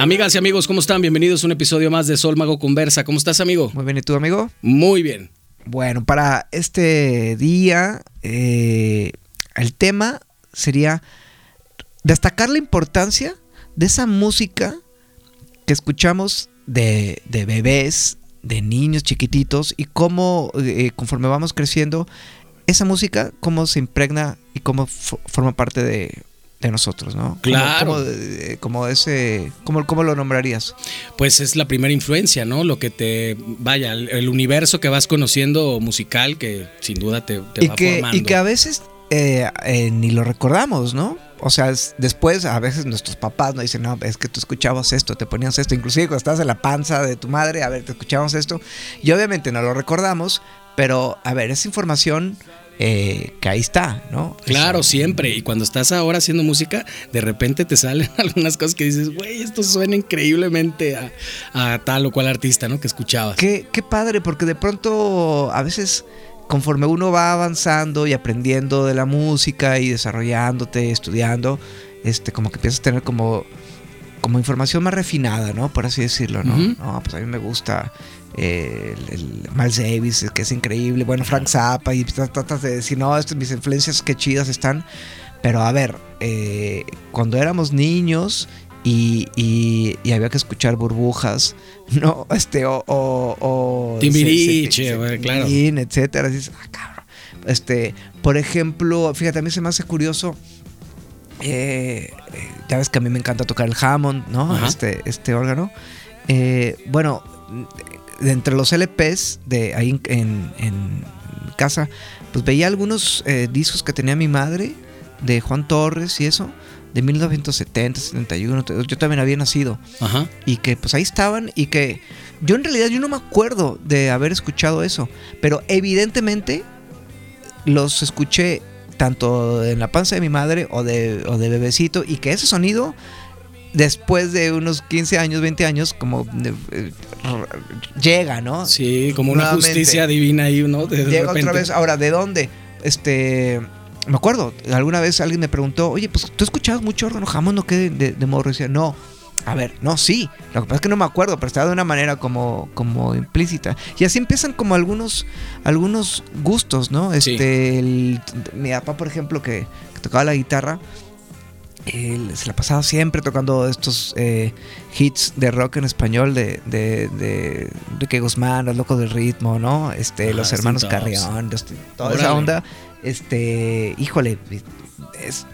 Amigas y amigos, ¿cómo están? Bienvenidos a un episodio más de Sol Mago Conversa. ¿Cómo estás, amigo? Muy bien, ¿y tú, amigo? Muy bien. Bueno, para este día, eh, el tema sería destacar la importancia de esa música que escuchamos de, de bebés, de niños chiquititos y cómo eh, conforme vamos creciendo, esa música, cómo se impregna y cómo forma parte de, de nosotros, ¿no? Claro. Como, ese, ¿cómo, ¿cómo, lo nombrarías? Pues es la primera influencia, ¿no? Lo que te, vaya, el, universo que vas conociendo musical que sin duda te, te y va que, formando. Y que a veces eh, eh, ni lo recordamos, ¿no? O sea, después a veces nuestros papás nos dicen, no, es que tú escuchabas esto, te ponías esto, inclusive cuando estás en la panza de tu madre, a ver, te escuchábamos esto, y obviamente no lo recordamos, pero a ver, esa información eh, que ahí está, ¿no? Claro, siempre. Y cuando estás ahora haciendo música, de repente te salen algunas cosas que dices, güey, esto suena increíblemente a, tal o cual artista, ¿no? Que escuchabas. Qué, qué padre, porque de pronto a veces conforme uno va avanzando y aprendiendo de la música y desarrollándote, estudiando, este, como que empiezas a tener como, como información más refinada, ¿no? Por así decirlo, ¿no? No, pues a mí me gusta el, el, Miles Davis, que es increíble, bueno, Frank Zappa, y tratas de decir, no, estas mis influencias qué chidas están. Pero a ver, eh, cuando éramos niños y, y, y, había que escuchar burbujas, no, este, o. o, o Timbiriche, claro. etcétera. Dices, ah, cabrón. Este, por ejemplo, fíjate, a mí se me hace curioso. Eh, ya ves que a mí me encanta tocar el Hammond, ¿no? Este, este órgano. Eh, bueno, de entre los LPs de ahí en, en casa, pues veía algunos eh, discos que tenía mi madre de Juan Torres y eso, de 1970, 71, yo también había nacido. Ajá. Y que pues ahí estaban y que yo en realidad yo no me acuerdo de haber escuchado eso, pero evidentemente los escuché tanto en la panza de mi madre o de, o de bebecito y que ese sonido después de unos 15 años, 20 años, como eh, llega, ¿no? Sí, como una Nuevamente. justicia divina ahí, ¿no? De llega repente. otra vez. Ahora, ¿de dónde? Este. Me acuerdo, alguna vez alguien me preguntó, oye, pues tú escuchabas mucho órgano jamón, ¿no? ¿Qué de, de morro? Y decía, no. A ver, no, sí. Lo que pasa es que no me acuerdo, pero estaba de una manera como, como implícita. Y así empiezan como algunos, algunos gustos, ¿no? Este, sí. el, mi papá, por ejemplo, que, que tocaba la guitarra, él se la pasaba siempre tocando estos eh, hits de rock en español de, de, de Enrique Guzmán, Los Locos del Ritmo, ¿no? Este, Ah, los hermanos. Carrión, este, toda Órale. esa onda. Este, híjole, es,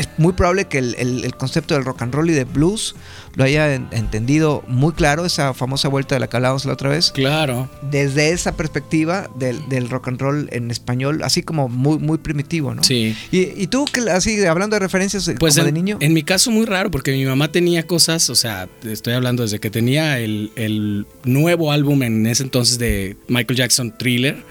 es muy probable que el, el- el concepto del rock and roll y de blues lo haya en- entendido muy claro, esa famosa vuelta de la que hablábamos la otra vez Claro. desde esa perspectiva del, del rock and roll en español, así como muy, muy primitivo, ¿no? Sí. Y, y tú, que así, hablando de referencias eh, Pues como en, de niño. en mi caso muy raro, porque mi mamá tenía cosas, o sea, estoy hablando desde que tenía el, el nuevo álbum en ese entonces de Michael Jackson, Thriller,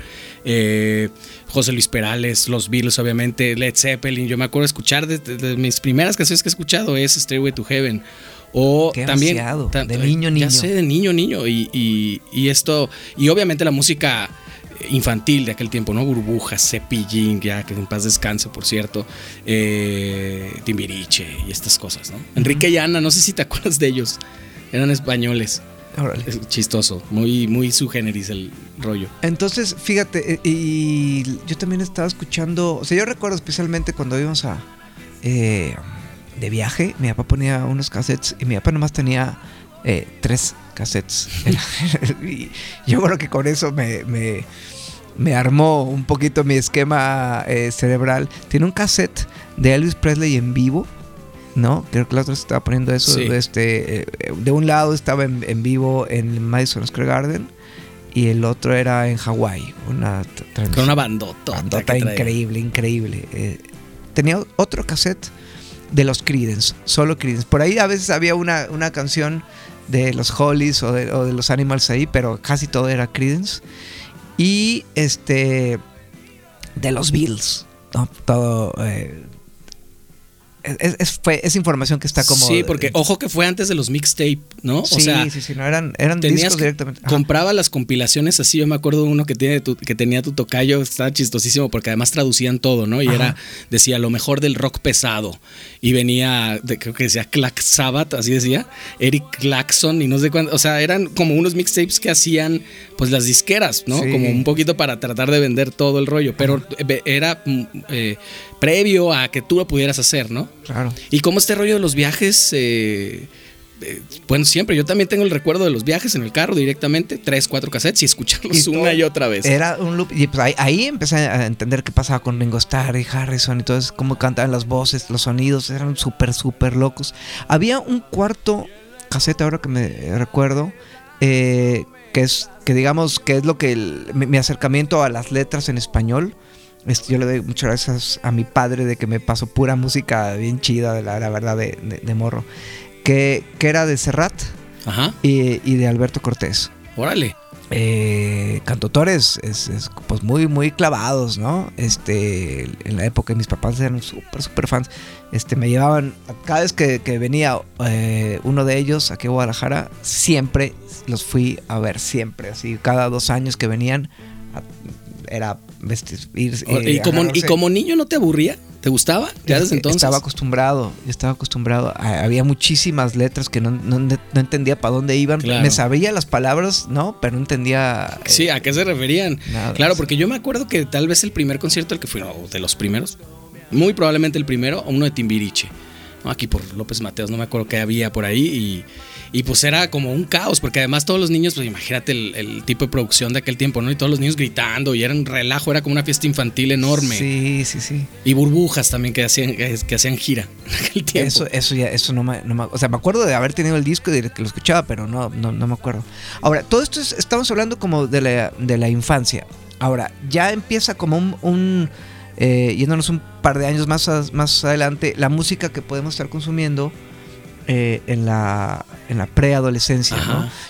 eh, José Luis Perales, los Beatles, obviamente, Led Zeppelin. Yo me acuerdo escuchar de, de- de mis primeras canciones que he escuchado es Stairway to Heaven. O Qué también. ta- de niño, niño. Ya sé, de niño, niño. Y, y- y esto. Y obviamente la música infantil de aquel tiempo, ¿no? Burbujas, Cepillín, ya que en paz descanse, por cierto. eh, Timbiriche y estas cosas, ¿no? Enrique y Ana, no sé si te acuerdas de ellos. Eran españoles. Órale. Es chistoso, muy, muy su generis el rollo. Entonces, fíjate, eh, y yo también estaba escuchando, o sea, yo recuerdo especialmente cuando íbamos a eh, de viaje, mi papá ponía unos cassettes y mi papá nomás tenía eh, tres cassettes. y yo creo que con eso me, me, me armó un poquito mi esquema eh, cerebral. Tiene un cassette de Elvis Presley en vivo. ¿No? Creo que la otra se estaba poniendo eso. Sí. Este, eh, de un lado estaba en, en vivo en Madison Square Garden y el otro era en Hawái. Una Con una bandota. bandota increíble, increíble. Eh, tenía otro cassette de los Creedence, solo Creedence. Por ahí a veces había una, una canción de los Hollies o de, o de los Animals ahí, pero casi todo era Creedence. Y este de los Beatles, ¿no? todo eh, es, es- fue, es información que está como. sí, porque ojo que fue antes de los mixtape, ¿no? Sí, sea, sí, sí, no eran, eran tenías discos que- directamente. Ajá. compraba las compilaciones así. Yo me acuerdo de uno que tiene tu- que tenía tu tocayo, estaba chistosísimo porque además traducían todo, ¿no? Y Ajá. era, decía lo mejor del rock pesado. Y venía, de- creo que decía Clack Sabbath, así decía, Eric Claxon y no sé cuánto. O sea, eran como unos mixtapes que hacían, pues las disqueras, ¿no? Sí. Como un poquito para tratar de vender todo el rollo. Pero era mm, eh, previo a que tú lo pudieras hacer, ¿no? Claro. Y como este rollo de los viajes, eh, eh, bueno, siempre, yo también tengo el recuerdo de los viajes en el carro directamente, tres, cuatro cassettes y escucharlos Y una y otra vez. Era un loop. Y pues ahí, ahí empecé a entender qué pasaba con Ringo Starr y Harrison y todo eso, cómo cantaban las voces, los sonidos, eran súper, súper locos. Había un cuarto cassette, ahora que me recuerdo, eh, que es, que digamos, que es lo que el- mi, mi acercamiento a las letras en español. Yo le doy muchas gracias a mi padre de que me pasó pura música bien chida, de la, la verdad, de, de- de morro. Que, que era de Serrat Ajá, y, y de Alberto Cortés órale. eh, cantautores es, es, pues muy muy clavados no este en la época mis papás eran súper súper fans este me llevaban cada vez que, que venía eh, uno de ellos aquí a Guadalajara siempre los fui a ver siempre así cada dos años que venían a- era este, ir eh, y, como, y agarrarse- como niño no te aburría, ¿te gustaba? ¿Ya desde entonces? Estaba acostumbrado, estaba acostumbrado. Había muchísimas letras que no, no- no entendía para dónde iban. Claro. Me sabía las palabras, ¿no? Pero no entendía. eh, Sí, ¿a qué se referían? nada. Claro, porque yo me acuerdo que tal vez el primer concierto al que fui, no, de los primeros, muy probablemente el primero, uno de Timbiriche. ¿No? Aquí por López Mateos, no me acuerdo qué había por ahí. Y, y pues era como un caos, porque además todos los niños, pues imagínate el, el tipo de producción de aquel tiempo, ¿no? Y todos los niños gritando, y era un relajo, era como una fiesta infantil enorme. Sí, sí, sí. Y burbujas también que hacían, que, hacían gira en aquel tiempo. Eso, eso ya, eso no me, no me- O sea, me acuerdo de haber tenido el disco y de que lo escuchaba, pero no, no, no me acuerdo. Ahora, todo esto es- estamos hablando como de la, de la infancia. Ahora, ya empieza como un. un, eh, yéndonos un par de años más, a- más adelante, la música que podemos estar consumiendo eh, en la, en la preadolescencia.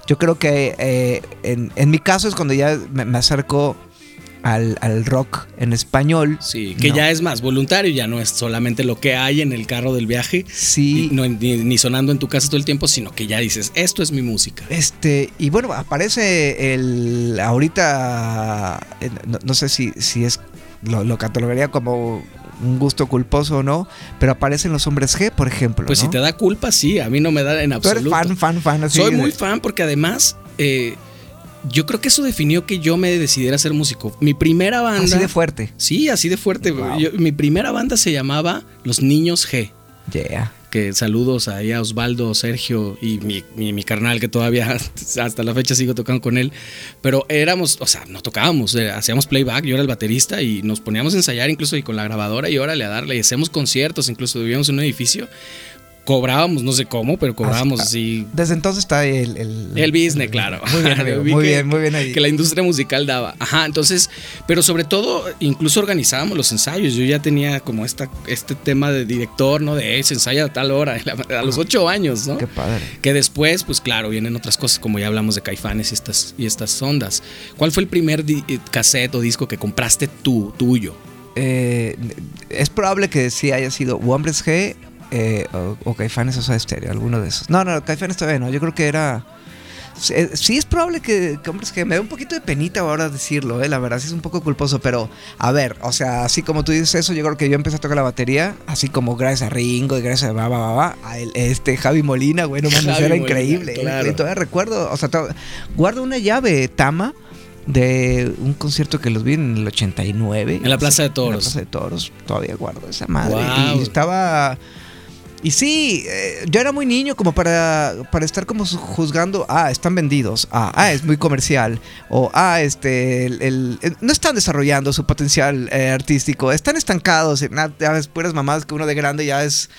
Yo creo que eh, en, en mi caso es cuando ya me, me acerco al, al rock en español. Sí, que No. ya es más voluntario, ya no es solamente lo que hay en el carro del viaje, Sí. y no, ni, ni sonando en tu casa todo el tiempo, sino que ya dices, esto es mi música. Este, y bueno, aparece el. Ahorita. No, no sé si, si es. Lo, lo catalogaría como un gusto culposo o no. Pero aparecen los hombres G, por ejemplo. Pues ¿no? si te da culpa, sí, a mí no me da en Tú eres absoluto. fan, fan, fan. Así Soy de- muy fan porque además eh, yo creo que eso definió que yo me decidiera ser músico. Mi primera banda... Así de fuerte. Sí, así de fuerte. Wow. Yo- mi primera banda se llamaba Los Niños G. Yeah. Que saludos ahí a Osvaldo, Sergio y mi, carnal que todavía hasta la fecha sigo tocando con él. Pero éramos, o sea, no tocábamos, eh, hacíamos playback, yo era el baterista y nos poníamos a ensayar incluso y con la grabadora y órale a darle. Y hacíamos conciertos, incluso vivíamos en un edificio. Cobrábamos, no sé cómo, pero cobrábamos así. Desde entonces está el. El, El business, claro. Muy bien, amigo, muy que- bien, muy bien ahí. Que la industria musical daba. Ajá, entonces, pero sobre todo, incluso organizábamos los ensayos. Yo ya tenía como esta, este tema de director, ¿no? De "Eh, se ensaya a tal hora, a los ocho años, ¿no? Qué padre. Que después, pues claro, vienen otras cosas, como ya hablamos de caifanes y estas, y estas ondas. ¿Cuál fue el primer eh, cassette o disco que compraste tú, tuyo? Eh, es probable que sí haya sido Hombres G eh, o, o Caifanes o Soda Stereo, alguno de esos. No, no, Caifanes todavía no. Yo creo que era. Sí, eh, sí es probable que, que Hombres G. Me da un poquito de penita ahora decirlo, eh, la verdad, sí es un poco culposo, pero a ver, o sea, así como tú dices eso, yo creo que yo empecé a tocar la batería, así como gracias a Ringo y gracias a va, va, va, a el- este Javi Molina, bueno, mames, Javi era Molina, increíble. eh, claro. y todavía recuerdo, o sea, guardo una llave, Tama. De un concierto que los vi en el 89. En la Plaza de En la Toros. Plaza de Toros. Todavía guardo esa madre. Y estaba. Y sí, eh, yo era muy niño como para, para estar como juzgando, ah, están vendidos, ah, ah, es muy comercial, o ah, este, el, el- eh, no están desarrollando su potencial eh, artístico, están estancados, en nada, ya ves, puras mamadas que uno de grande ya es,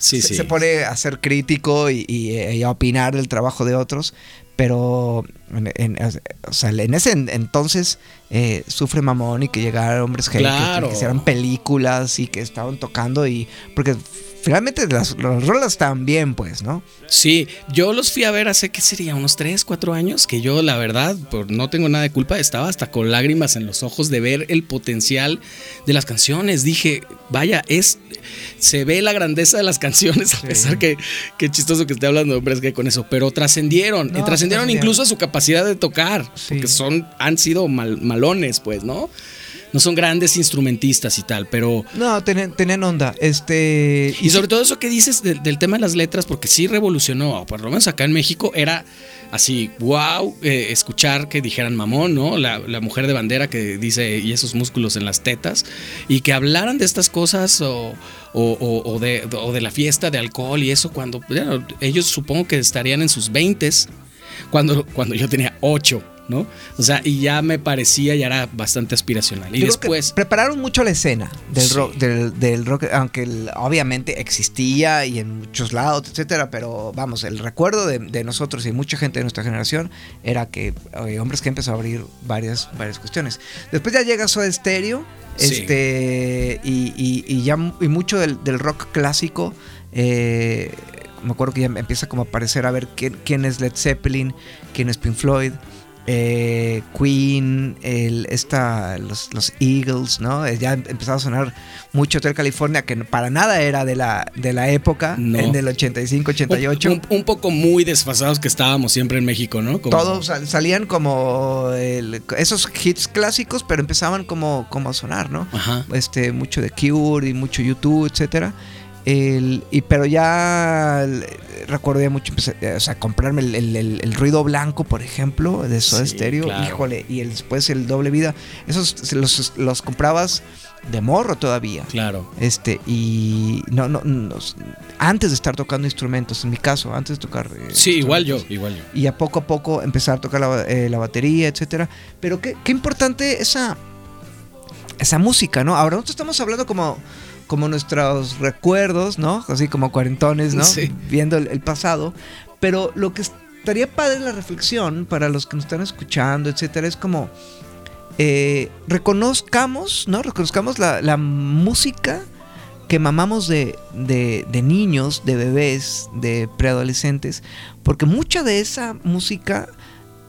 Sí, se, sí. se pone a ser crítico y, y, eh, y a opinar del trabajo de otros, pero en, en- o sea, en ese en- entonces eh, sufre mamón y que llegaran hombres G, que- Claro. que, hicieran películas y que estaban tocando y porque finalmente las, las rolas están bien, pues, ¿no? Sí, yo los fui a ver hace, ¿qué sería? Unos 3, 4 años, que yo la verdad, por no tengo nada de culpa, estaba hasta con lágrimas en los ojos de ver el potencial de las canciones. Dije, vaya, es, se ve la grandeza de las canciones, a pesar que, qué chistoso que esté hablando de hombres que con eso, pero trascendieron, No, trascendieron incluso a su capacidad de tocar, Sí. porque son, han sido mal- malones, pues, ¿no? No son grandes instrumentistas y tal, pero... No, tenían, tenían onda. Este. Y sobre todo eso que dices del, del tema de las letras, porque sí revolucionó, por lo menos acá en México, era así, wow, eh, escuchar que dijeran mamón, ¿no? La, la mujer de bandera que dice, y esos músculos en las tetas, y que hablaran de estas cosas o, o- o- o de, o de la fiesta de alcohol y eso, cuando bueno, ellos supongo que estarían en sus 20 cuando, cuando yo tenía 8. ¿No? O sea, y ya me parecía, ya era bastante aspiracional. Y Yo después, prepararon mucho la escena del Sí. rock, del, del rock, aunque el- obviamente existía y en muchos lados, etcétera, pero vamos, el recuerdo de, de nosotros y mucha gente de nuestra generación era que eh, hombres que empezó a abrir varias, varias cuestiones. Después ya llega Soda Stereo, Sí. este, y, y- y ya y mucho del, del rock clásico. eh, me acuerdo que ya empieza como a aparecer a ver quién, quién es Led Zeppelin, quién es Pink Floyd, eh, Queen, el, esta, los, los Eagles, ¿no? Eh, Ya empezaba a sonar mucho Hotel California, que para nada era de la, de la época, No. en el 85, 88. un, un poco muy desfasados que estábamos siempre en México, ¿no? Como- Todos sal- salían como el- esos hits clásicos, pero empezaban como, como a sonar, ¿no? Ajá. este mucho de Cure y mucho YouTube, etcétera. El, y pero ya el- recordé mucho, empecé, o sea, comprarme el, el- ruido blanco, por ejemplo, de Soda Sí, Stereo, claro. híjole, y el, después el doble vida, esos los, los comprabas de morro todavía. Claro. Este, y no, no, no, antes de estar tocando instrumentos, en mi caso, antes de tocar. eh, Sí, igual yo, igual yo. y a poco a poco empezar a tocar la, eh, la batería, etcétera. Pero qué, qué importante esa, esa música, ¿no? Ahora nosotros estamos hablando como, como nuestros recuerdos, ¿no? Así como cuarentones, ¿no? Sí. Viendo el, el pasado. Pero lo que estaría padre la reflexión para los que nos están escuchando, etcétera, es como eh, reconozcamos, ¿no? Reconozcamos la, la música que mamamos de, de, de niños, de bebés, de preadolescentes, porque mucha de esa música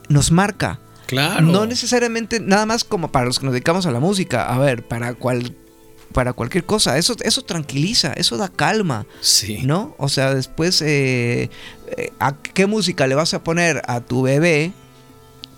nos marca. Claro. No necesariamente nada más como para los que nos dedicamos a la música, a ver, para cual para cualquier cosa, eso, eso tranquiliza, eso da calma, Sí. ¿no? O sea, después, eh, eh, ¿a qué música le vas a poner a tu bebé?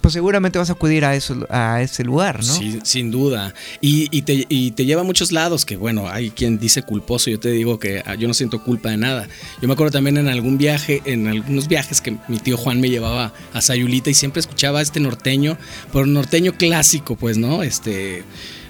Pues seguramente vas a acudir a, eso, a ese lugar, ¿no? Sí, sin duda. Y, y te, y te lleva a muchos lados, que bueno, hay quien dice culposo, yo te digo que ah, yo no siento culpa de nada. Yo me acuerdo también en algún viaje, en algunos viajes que mi tío Juan me llevaba a Sayulita y siempre escuchaba este norteño, pero norteño clásico, pues, ¿no? Este...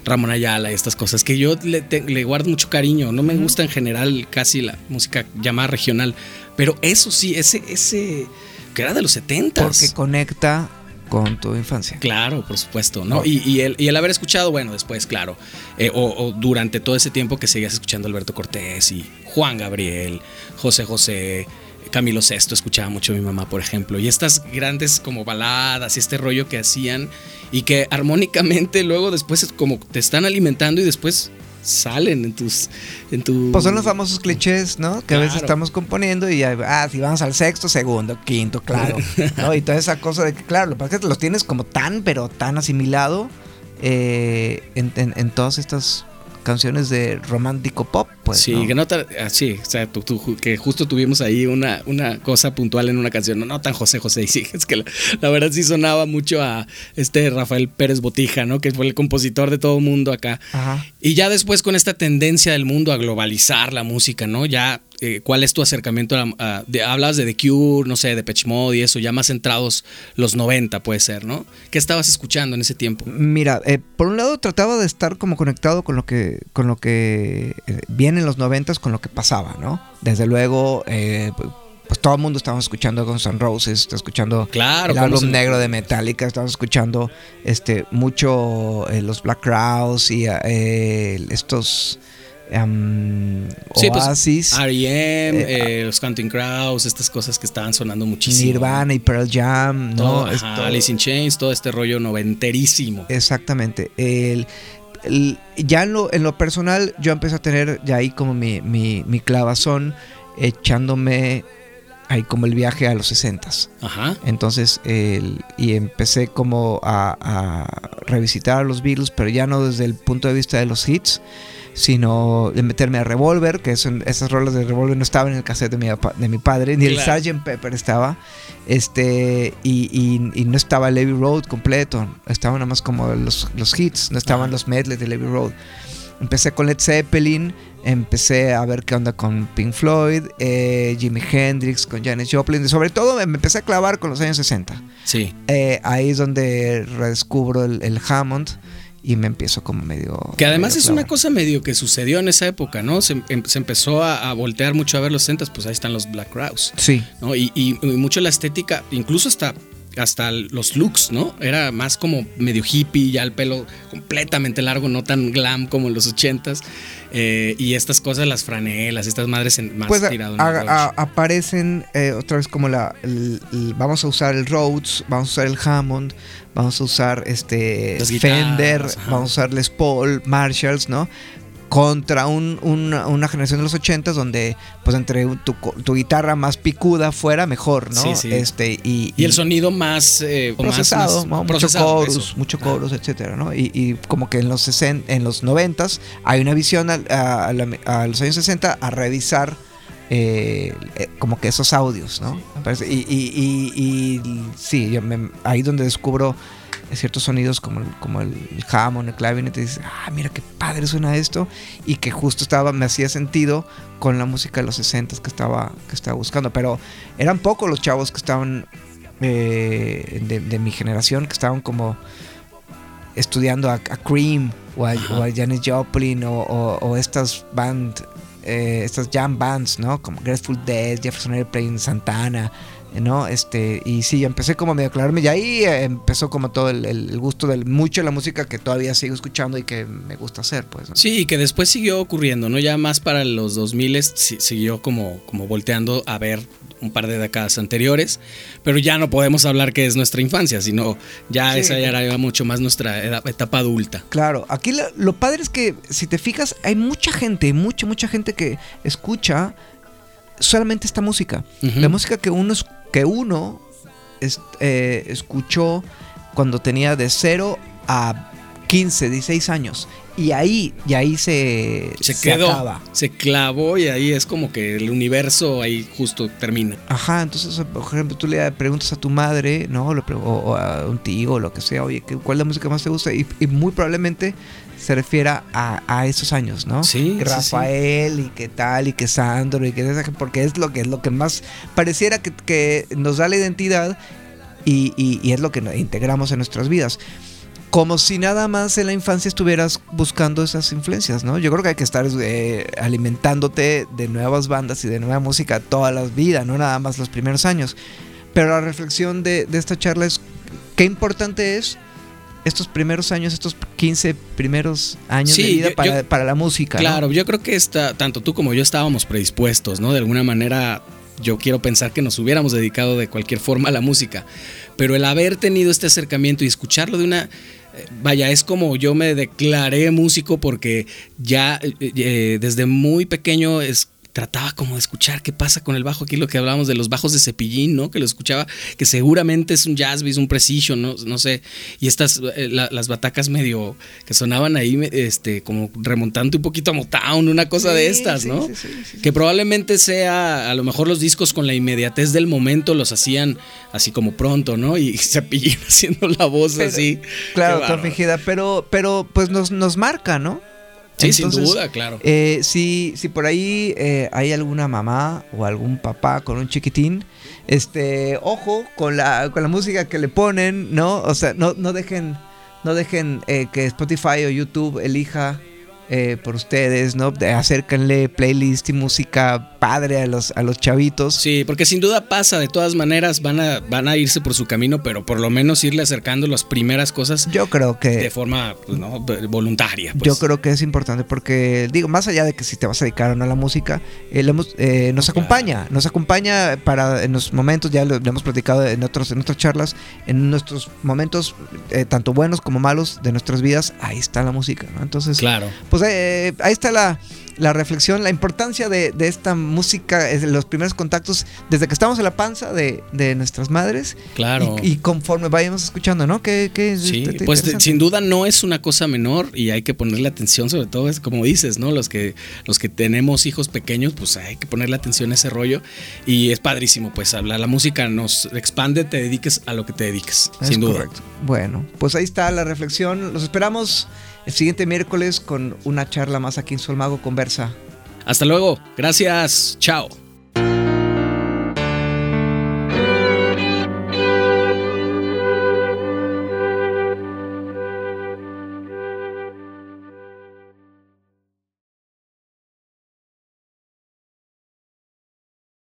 Ramón Ayala y estas cosas que yo le, te- le guardo mucho cariño. No me gusta en general casi la música llamada regional, pero eso sí, ese, ese que era de los 70 Porque conecta con tu infancia. Claro, por supuesto, ¿no? Y, y el, y el haber escuchado, bueno, después, claro, eh, o, o durante todo ese tiempo que seguías escuchando Alberto Cortés y Juan Gabriel, José José, Camilo Sesto, escuchaba mucho a mi mamá, por ejemplo, y estas grandes como baladas y este rollo que hacían y que armónicamente luego después es como te están alimentando y después salen en tus... En tu... Pues son los famosos clichés, ¿no? Que a veces estamos componiendo y ya, ah, si vamos al sexto, segundo, quinto, claro. ¿no? Y toda esa cosa de que, claro, lo que pasa es que los tienes como tan, pero tan asimilado eh, en, en- en todas estas canciones de romántico pop, pues. sí, ¿no? que no tan, ah, sí, o sea, tú- tú- que justo tuvimos ahí una, una cosa puntual en una canción, no, no tan José José, y sí, es que la, la verdad sí sonaba mucho a este Rafael Pérez Botija, ¿no? Que fue el compositor de todo mundo acá. Ajá. Y ya después con esta tendencia del mundo a globalizar la música, ¿no? Ya, eh, ¿cuál es tu acercamiento? A, a- de, hablas de The Cure, no sé, de Depeche Mode y eso, ya más centrados los 90 puede ser, ¿no? ¿Qué estabas escuchando en ese tiempo? Mira, eh, por un lado trataba de estar como conectado con lo que, con lo que eh, viene en los noventas, con lo que pasaba, ¿no? Desde luego, eh, pues todo el mundo estaba escuchando Guns N' Roses, está escuchando Claro, el ¿cómo álbum se- negro de Metallica, estamos escuchando este mucho eh, los Black Crowes y eh, estos em, Sí, pues, Oasis, R.E.M., Eh, eh, los Counting Crows, estas cosas que estaban sonando muchísimo. Nirvana y Pearl Jam, Todo, ¿no? ajá, Esto- Alice in Chains, todo este rollo noventerísimo. Exactamente. El, ya en lo, en lo personal, yo empecé a tener ya ahí como mi, mi, mi clavazón echándome ahí como el viaje a los 60 Ajá. Entonces, y empecé como a, a, revisitar a los Beatles, pero ya no desde el punto de vista de los hits, sino de meterme a Revolver, que son, esas rolas de Revolver no estaban en el cassette de mi, de mi padre, ni el Sgt. Pepper estaba, este, y, y, no estaba Levy Road completo, estaban nada más como los, los hits, no estaban los medleys de Levy Road. Empecé con Led Zeppelin, empecé a ver qué onda con Pink Floyd, eh, Jimi Hendrix, con Janis Joplin. Sobre todo me empecé a clavar con los años 60. Sí. Eh, ahí es donde redescubro el, Hammond y me empiezo como medio... Que además es una cosa medio que sucedió en esa época, ¿no? Se, em, empezó a, voltear mucho a ver los 60, pues ahí están los Black Crowes. Sí. ¿no? Y, y, mucho la estética, incluso hasta hasta los looks, ¿no? Era más como medio hippie, ya el pelo completamente largo, no tan glam como en los ochentas. Eh, y estas cosas, las franelas, estas madres más pues tirado aparecen eh, otra vez como la. vamos a usar el Rhodes, vamos a usar el Hammond, vamos a usar este Fender, vamos a usar Les Paul, Marshalls, ¿no? Contra una, generación de los 80 donde pues entre tu, guitarra más picuda fuera mejor, ¿no? Sí, sí. Este, y, y, el sonido más eh, procesado, mucho chorus, mucho chorus, etcétera, ¿no? Y, como que en los 60, en los 90 hay una visión a, los años 60 a revisar eh, eh, como que esos audios, ¿no? Y, y, sí, yo ahí donde descubro ciertos sonidos como el, como el Hammond, el clavinet, y dices, ah, mira qué padre suena esto, y que justo estaba, me hacía sentido con la música de los 60 que estaba, que estaba buscando, pero eran pocos los chavos que estaban eh, de, mi generación, que estaban como estudiando a, Cream o a, Janis Joplin o, estas band, eh, estas jam bands, ¿no? Como Grateful Dead, Jefferson Airplane, Santana, ¿no? Este, y sí, empecé como a medio aclararme y ahí eh, empezó como todo el, gusto de mucho la música que todavía sigo escuchando y que me gusta hacer, pues. Sí, y que después siguió ocurriendo, ¿no? Ya más para los 2000 siguió como, como volteando a ver un par de décadas anteriores, pero ya no podemos hablar que es nuestra infancia, sino ya esa ya era mucho más nuestra etapa adulta. Claro, aquí lo, padre es que si te fijas, hay mucha gente, mucha, mucha gente que escucha solamente esta música. La música que uno que uno eh, escuchó cuando tenía de 0 a 15, 16 años. Y ahí, y ahí se, se, quedó, se clavó y ahí es como que el universo ahí justo termina. Ajá, entonces, por ejemplo, tú le preguntas a tu madre, ¿no? O, a un tío, o lo que sea, oye, ¿cuál es la música más te gusta? Y, muy probablemente se refiera a, esos años, ¿no? Sí. Rafael y qué tal, y que Sandro, y que porque es lo que es lo que más pareciera que, nos da la identidad y, y es lo que integramos en nuestras vidas como si nada más en la infancia estuvieras buscando esas influencias, ¿no? Yo creo que hay que estar eh, alimentándote de nuevas bandas y de nueva música toda la vida, no nada más los primeros años. Pero la reflexión de, esta charla es qué importante es estos primeros años, estos 15 primeros años de vida para, la música. Claro, yo creo que está, tanto tú como yo estábamos predispuestos, ¿no? De alguna manera yo quiero pensar que nos hubiéramos dedicado de cualquier forma a la música, pero el haber tenido este acercamiento y escucharlo de una vaya, es como yo me declaré músico porque ya eh, eh, desde muy pequeño es, trataba como de escuchar qué pasa con el bajo. Aquí lo que hablábamos de los bajos de cepillín, ¿no? Que lo escuchaba, que seguramente es un jazz un precision, ¿no? No sé. Y estas, eh, las batacas medio que sonaban ahí, este, como remontando un poquito a Motown, una cosa de estas, ¿no? que probablemente sea, a lo mejor los discos con la inmediatez del momento los hacían así como pronto, ¿no? Y cepillín haciendo la voz así. Claro, fingida, pero, pero pues nos, nos marca, ¿no? Sí, sin duda, claro. Eh, si, si por ahí eh, hay alguna mamá o algún papá con un chiquitín, este, ojo con la, con la música que le ponen, ¿no? O sea, no, no dejen, no dejen eh, que Spotify o YouTube elija por ustedes, ¿no? Acérquenle playlist y música padre a los, a los chavitos. Sí, porque sin duda pasa, de todas maneras van a, van a irse por su camino, pero por lo menos irle acercando las primeras cosas Yo creo que... de forma pues, ¿no? voluntaria. pues. Yo creo que es importante porque, digo, más allá de que si te vas a dedicar o no a la música, eh, la eh, nos acompaña, nos acompaña para en los momentos, ya lo, lo hemos platicado en, otros, en otras charlas, en nuestros momentos, eh, tanto buenos como malos de nuestras vidas, ahí está la música, ¿no? Entonces, Claro. Pues eh, ahí está la, la reflexión, la importancia de, de esta música, es de los primeros contactos desde que estamos en la panza de, de nuestras madres Claro. y, y conforme vayamos escuchando, ¿no? Que, que Sí, este, pues sin duda no es una cosa menor y hay que ponerle atención, sobre todo es como dices, ¿no? Los que los que tenemos hijos pequeños, pues hay que ponerle atención a ese rollo y es padrísimo, pues hablar la música nos expande, te dediques a lo que te dediques, Es sin duda. correcto. Bueno, pues ahí está la reflexión. Los esperamos el siguiente miércoles con una charla más aquí en Solmago Conversa. Hasta luego, gracias, chao.